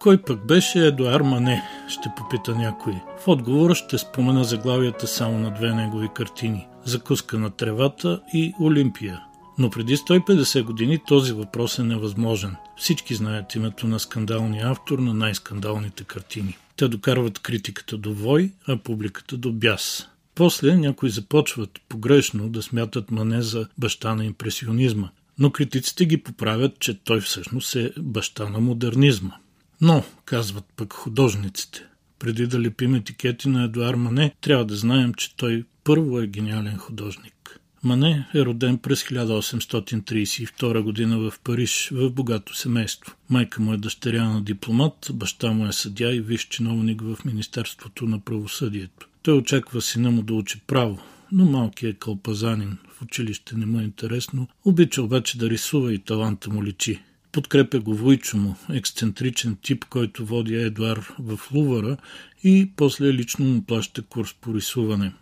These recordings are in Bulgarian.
Кой пък беше Едуар Мане, ще попита някой. В отговора ще спомена заглавията само на две негови картини – Закуска на тревата и Олимпия. Но преди 150 години този въпрос е невъзможен. Всички знаят името на скандалния автор на най-скандалните картини. Те докарват критиката до вой, а публиката до бяс. После някои започват погрешно да смятат Мане за баща на импресионизма, но критиците ги поправят, че той всъщност е баща на модернизма. Но, казват пък художниците, преди да лепим етикети на Едуар Мане, трябва да знаем, че той първо е гениален художник. Мане е роден през 1832 година в Париж, в богато семейство. Майка му е дъщеря на дипломат, баща му е съдя и виж чиновник в Министерството на правосъдието. Той очаква сина му да учи право, но малкият е кълпазанин. В училище не му е интересно. Обича обаче да рисува и таланта му личи. Подкрепя го Войчо му, ексцентричен тип, който води Едуар в Лувара и после лично му плаща курс по рисуване.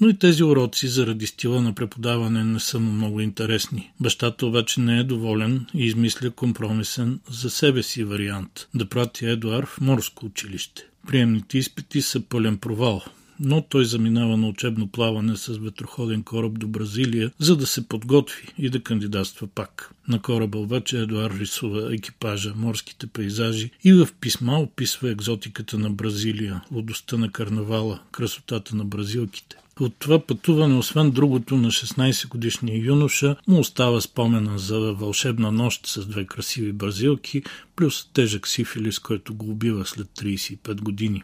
Но и тези уроци заради стила на преподаване не са му много интересни. Бащата обаче не е доволен и измисля компромисен за себе си вариант – да прати Едуар в морско училище. Приемните изпити са пълен провал но той заминава на учебно плаване с ветроходен кораб до Бразилия, за да се подготви и да кандидатства пак. На кораба обаче Едуар рисува екипажа, морските пейзажи и в писма описва екзотиката на Бразилия, лудостта на карнавала, красотата на бразилките. От това пътуване, освен другото на 16 годишния юноша, му остава спомена за вълшебна нощ с две красиви бразилки, плюс тежък сифилис, който го убива след 35 години.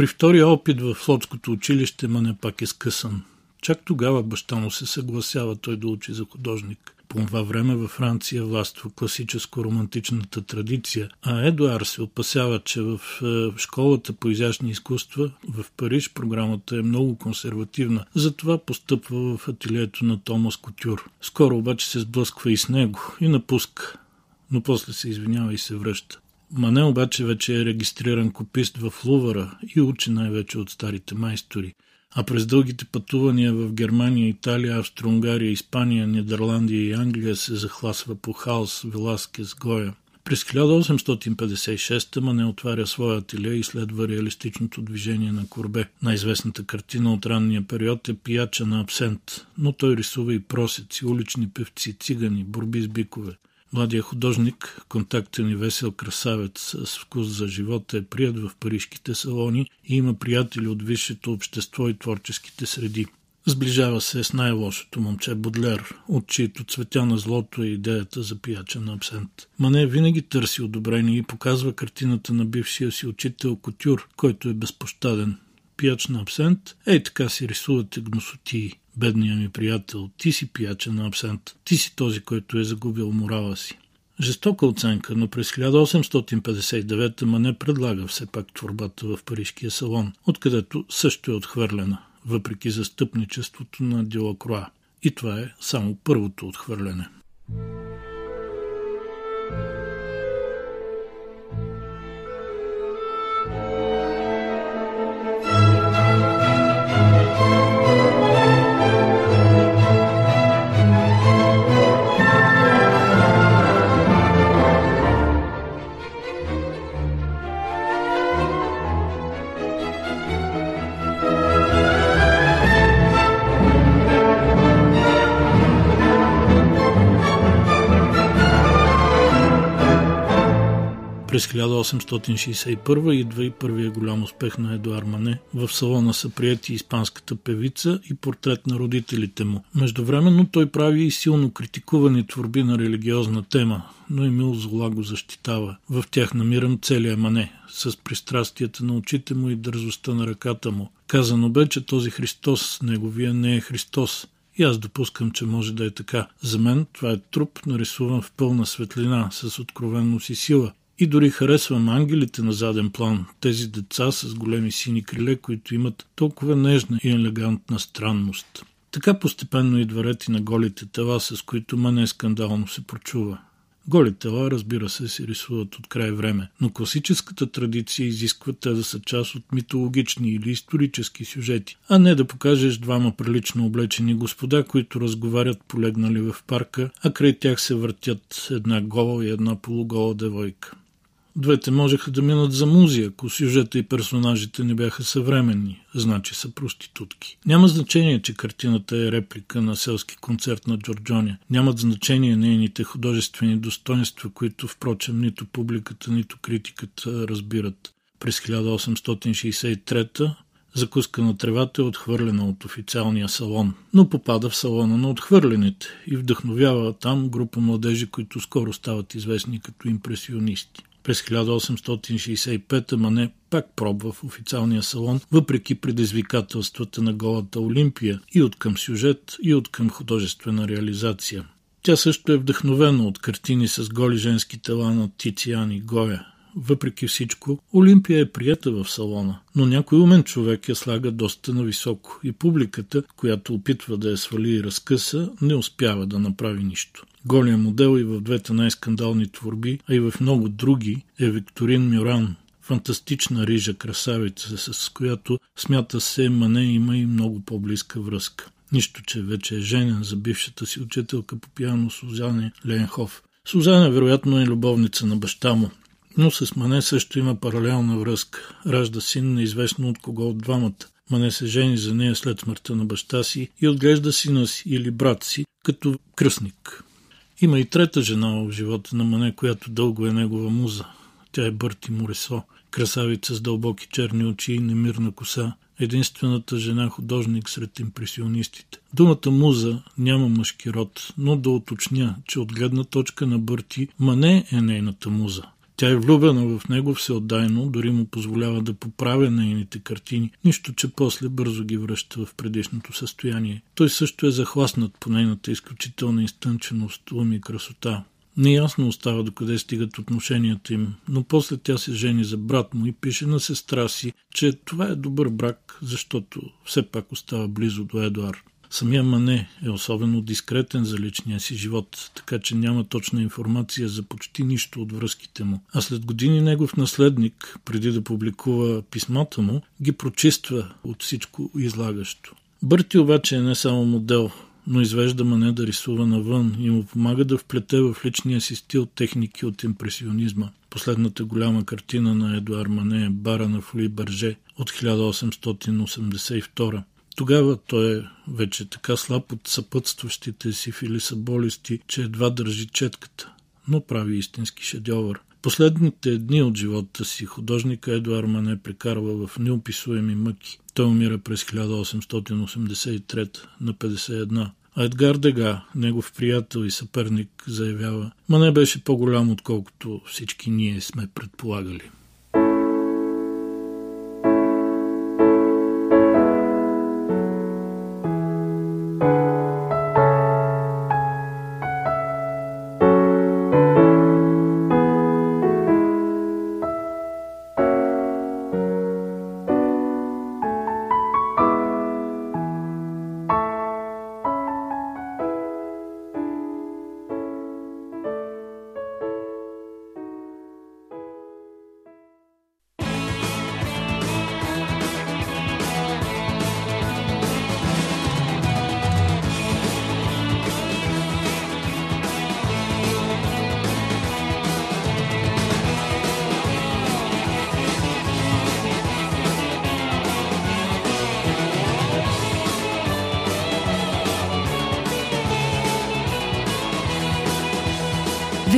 При втория опит в флотското училище Мане пак е скъсан. Чак тогава баща му се съгласява той да учи за художник. По това време във Франция властва класическо-романтичната традиция, а Едуар се опасява, че в е, школата по изящни изкуства в Париж програмата е много консервативна, затова постъпва в ателието на Томас Котюр. Скоро обаче се сблъсква и с него и напуска, но после се извинява и се връща. Мане обаче вече е регистриран копист в Лувара и учи най-вече от старите майстори. А през дългите пътувания в Германия, Италия, Австро-Унгария, Испания, Нидерландия и Англия се захласва по хаос Веласкес Гоя. През 1856 Мане отваря своя ателие и следва реалистичното движение на Корбе. Най-известната картина от ранния период е Пияча на абсент, но той рисува и просеци, улични певци, цигани, борби с бикове. Младия художник, контактен и весел красавец с вкус за живота е прият в парижките салони и има приятели от висшето общество и творческите среди. Сближава се с най-лошото момче Бодлер, от чието цветя на злото е идеята за пияча на абсент. Мане винаги търси одобрение и показва картината на бившия си учител Котюр, който е безпощаден. Пияч на абсент, ей така си рисувате гносотии бедния ми приятел, ти си пияча на абсент, ти си този, който е загубил морала си. Жестока оценка, но през 1859 Мане предлага все пак творбата в Парижкия салон, откъдето също е отхвърлена, въпреки застъпничеството на Делакроа. И това е само първото отхвърляне. През 1861 идва и първия голям успех на Едуар Мане. В салона са прияти испанската певица и портрет на родителите му. Междувременно той прави и силно критикувани творби на религиозна тема, но Емил Зола го защитава. В тях намирам целия Мане, с пристрастията на очите му и дързостта на ръката му. Казано бе, че този Христос, неговия не е Христос. И аз допускам, че може да е така. За мен това е труп, нарисуван в пълна светлина, с откровенност и сила И дори харесвам ангелите на заден план, тези деца с големи сини криле, които имат толкова нежна и елегантна странност. Така постепенно идва ред на голите тела, с които мане скандално се прочува. Голи тела, разбира се, се рисуват от край време, но класическата традиция изисква те да са част от митологични или исторически сюжети, а не да покажеш двама прилично облечени господа, които разговарят полегнали в парка, а край тях се въртят една гола и една полугола девойка. Двете можеха да минат за музи, ако сюжета и персонажите не бяха съвременни, значи са проститутки. Няма значение, че картината е реплика на селски концерт на Джорджония. Нямат значение нейните художествени достоинства, които, впрочем, нито публиката, нито критиката разбират. През 1863 Закуска на тревата е отхвърлена от официалния салон, но попада в салона на отхвърлените и вдъхновява там група младежи, които скоро стават известни като импресионисти. През 1865 Мане пак пробва в официалния салон, въпреки предизвикателствата на голата Олимпия и от към сюжет, и от към художествена реализация. Тя също е вдъхновена от картини с голи женски тела на Тициан и Гоя. Въпреки всичко, Олимпия е прията в салона, но някой умен човек я слага доста нависоко и публиката, която опитва да я свали и разкъса, не успява да направи нищо. Голия модел и в двете най-скандални творби, а и в много други е Викторин Мюран, фантастична рижа красавица, с която смята се Мане има и много по-близка връзка. Нищо, че вече е женен за бившата си учителка по пиано Сузане Ленхов. Сузана вероятно е любовница на баща му, но с Мане също има паралелна връзка. Ражда син неизвестно от кого от двамата. Мане се жени за нея след смъртта на баща си и отглежда сина си или брат си като кръстник. Има и трета жена в живота на Мане, която дълго е негова муза. Тя е Бърти Моресо, красавица с дълбоки черни очи и немирна коса, единствената жена художник сред импресионистите. Думата муза няма мъжки род, но да уточня, че от гледна точка на Бърти, Мане е нейната муза. Тя е влюбена в него всеотдайно, дори му позволява да поправя нейните картини, нищо, че после бързо ги връща в предишното състояние. Той също е захласнат по нейната изключителна изтънченост, ум и красота. Неясно остава докъде стигат отношенията им, но после тя се жени за брат му и пише на сестра си, че това е добър брак, защото все пак остава близо до Едуар. Самия Мане е особено дискретен за личния си живот, така че няма точна информация за почти нищо от връзките му. А след години негов наследник, преди да публикува писмата му, ги прочиства от всичко излагащо. Бърти обаче е не само модел, но извежда Мане да рисува навън и му помага да вплете в личния си стил техники от импресионизма. Последната голяма картина на Едуар Мане е Бара на Флуи Бърже от 1882. Тогава той е вече така слаб от съпътстващите си филиса болести, че едва държи четката, но прави истински шедьовър. Последните дни от живота си художника Едуар Мане прекарва в неописуеми мъки. Той умира през 1883 на 51. А Едгар Дега, негов приятел и съперник, заявява, Мане беше по-голям, отколкото всички ние сме предполагали.